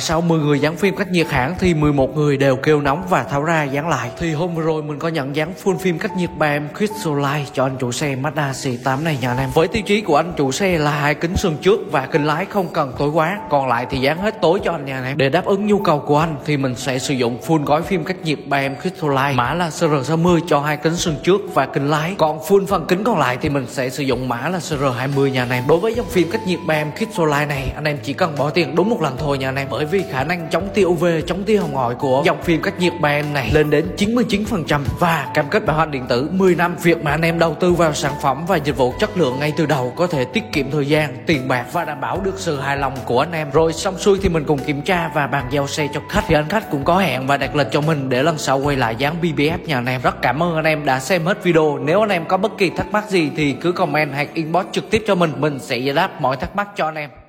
sau 10 người dán phim cách nhiệt hãng thì 11 người đều kêu nóng và tháo ra dán lại. Thì hôm vừa rồi mình có nhận dán full phim cách nhiệt BM Crystalline cho anh chủ xe Mazda C8 này nha anh em. Với tiêu chí của anh chủ xe là hai kính sườn trước và kính lái không cần tối quá, còn lại thì dán hết tối cho anh nha anh em. Để đáp ứng nhu cầu của anh thì mình sẽ sử dụng full gói phim cách nhiệt BM Crystalline mã là CR60 cho hai kính sườn trước và kính lái. Còn full phần kính còn lại thì mình sẽ sử dụng mã là CR20 nha anh em. Đối với dòng phim cách nhiệt BM Crystalline này, anh em chỉ cần bỏ tiền đúng một lần thôi nha anh em. Bởi vì khả năng chống tia UV, chống tia hồng ngoại của dòng phim cách nhiệt bàn này lên đến 99% và cam kết bảo hành điện tử 10 năm. Việc mà anh em đầu tư vào sản phẩm và dịch vụ chất lượng ngay từ đầu có thể tiết kiệm thời gian, tiền bạc và đảm bảo được sự hài lòng của anh em. Rồi xong xuôi thì mình cùng kiểm tra và bàn giao xe cho khách. Thì anh khách cũng có hẹn và đặt lịch cho mình để lần sau quay lại dán BBF nhà anh em. Rất cảm ơn anh em đã xem hết video. Nếu anh em có bất kỳ thắc mắc gì thì cứ comment hoặc inbox trực tiếp cho mình, mình sẽ giải đáp mọi thắc mắc cho anh em.